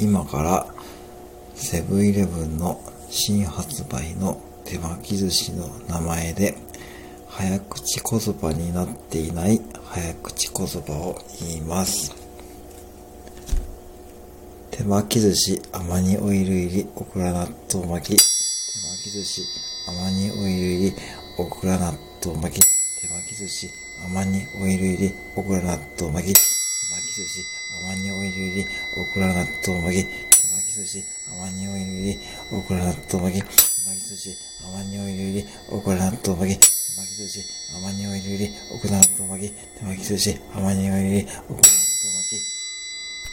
今からセブンイレブンの新発売の手巻き寿司の名前で早口言葉になっていない早口言葉を言います。手巻き寿司甘煮オイル入りオクラ納豆巻き。手巻き寿司甘煮オイル入りオクラ納豆巻き。手巻き寿司甘煮オイル入りオクラ納豆巻き。手巻き寿司甘煮オイル入りオクラ納豆巻き手巻き寿司甘煮オイル入りオクラ納豆巻き手巻き寿司甘煮オイル入りオクラ納豆巻き手巻き寿司甘煮オイル入りオクラ納豆巻き手巻き寿司甘煮オイル入り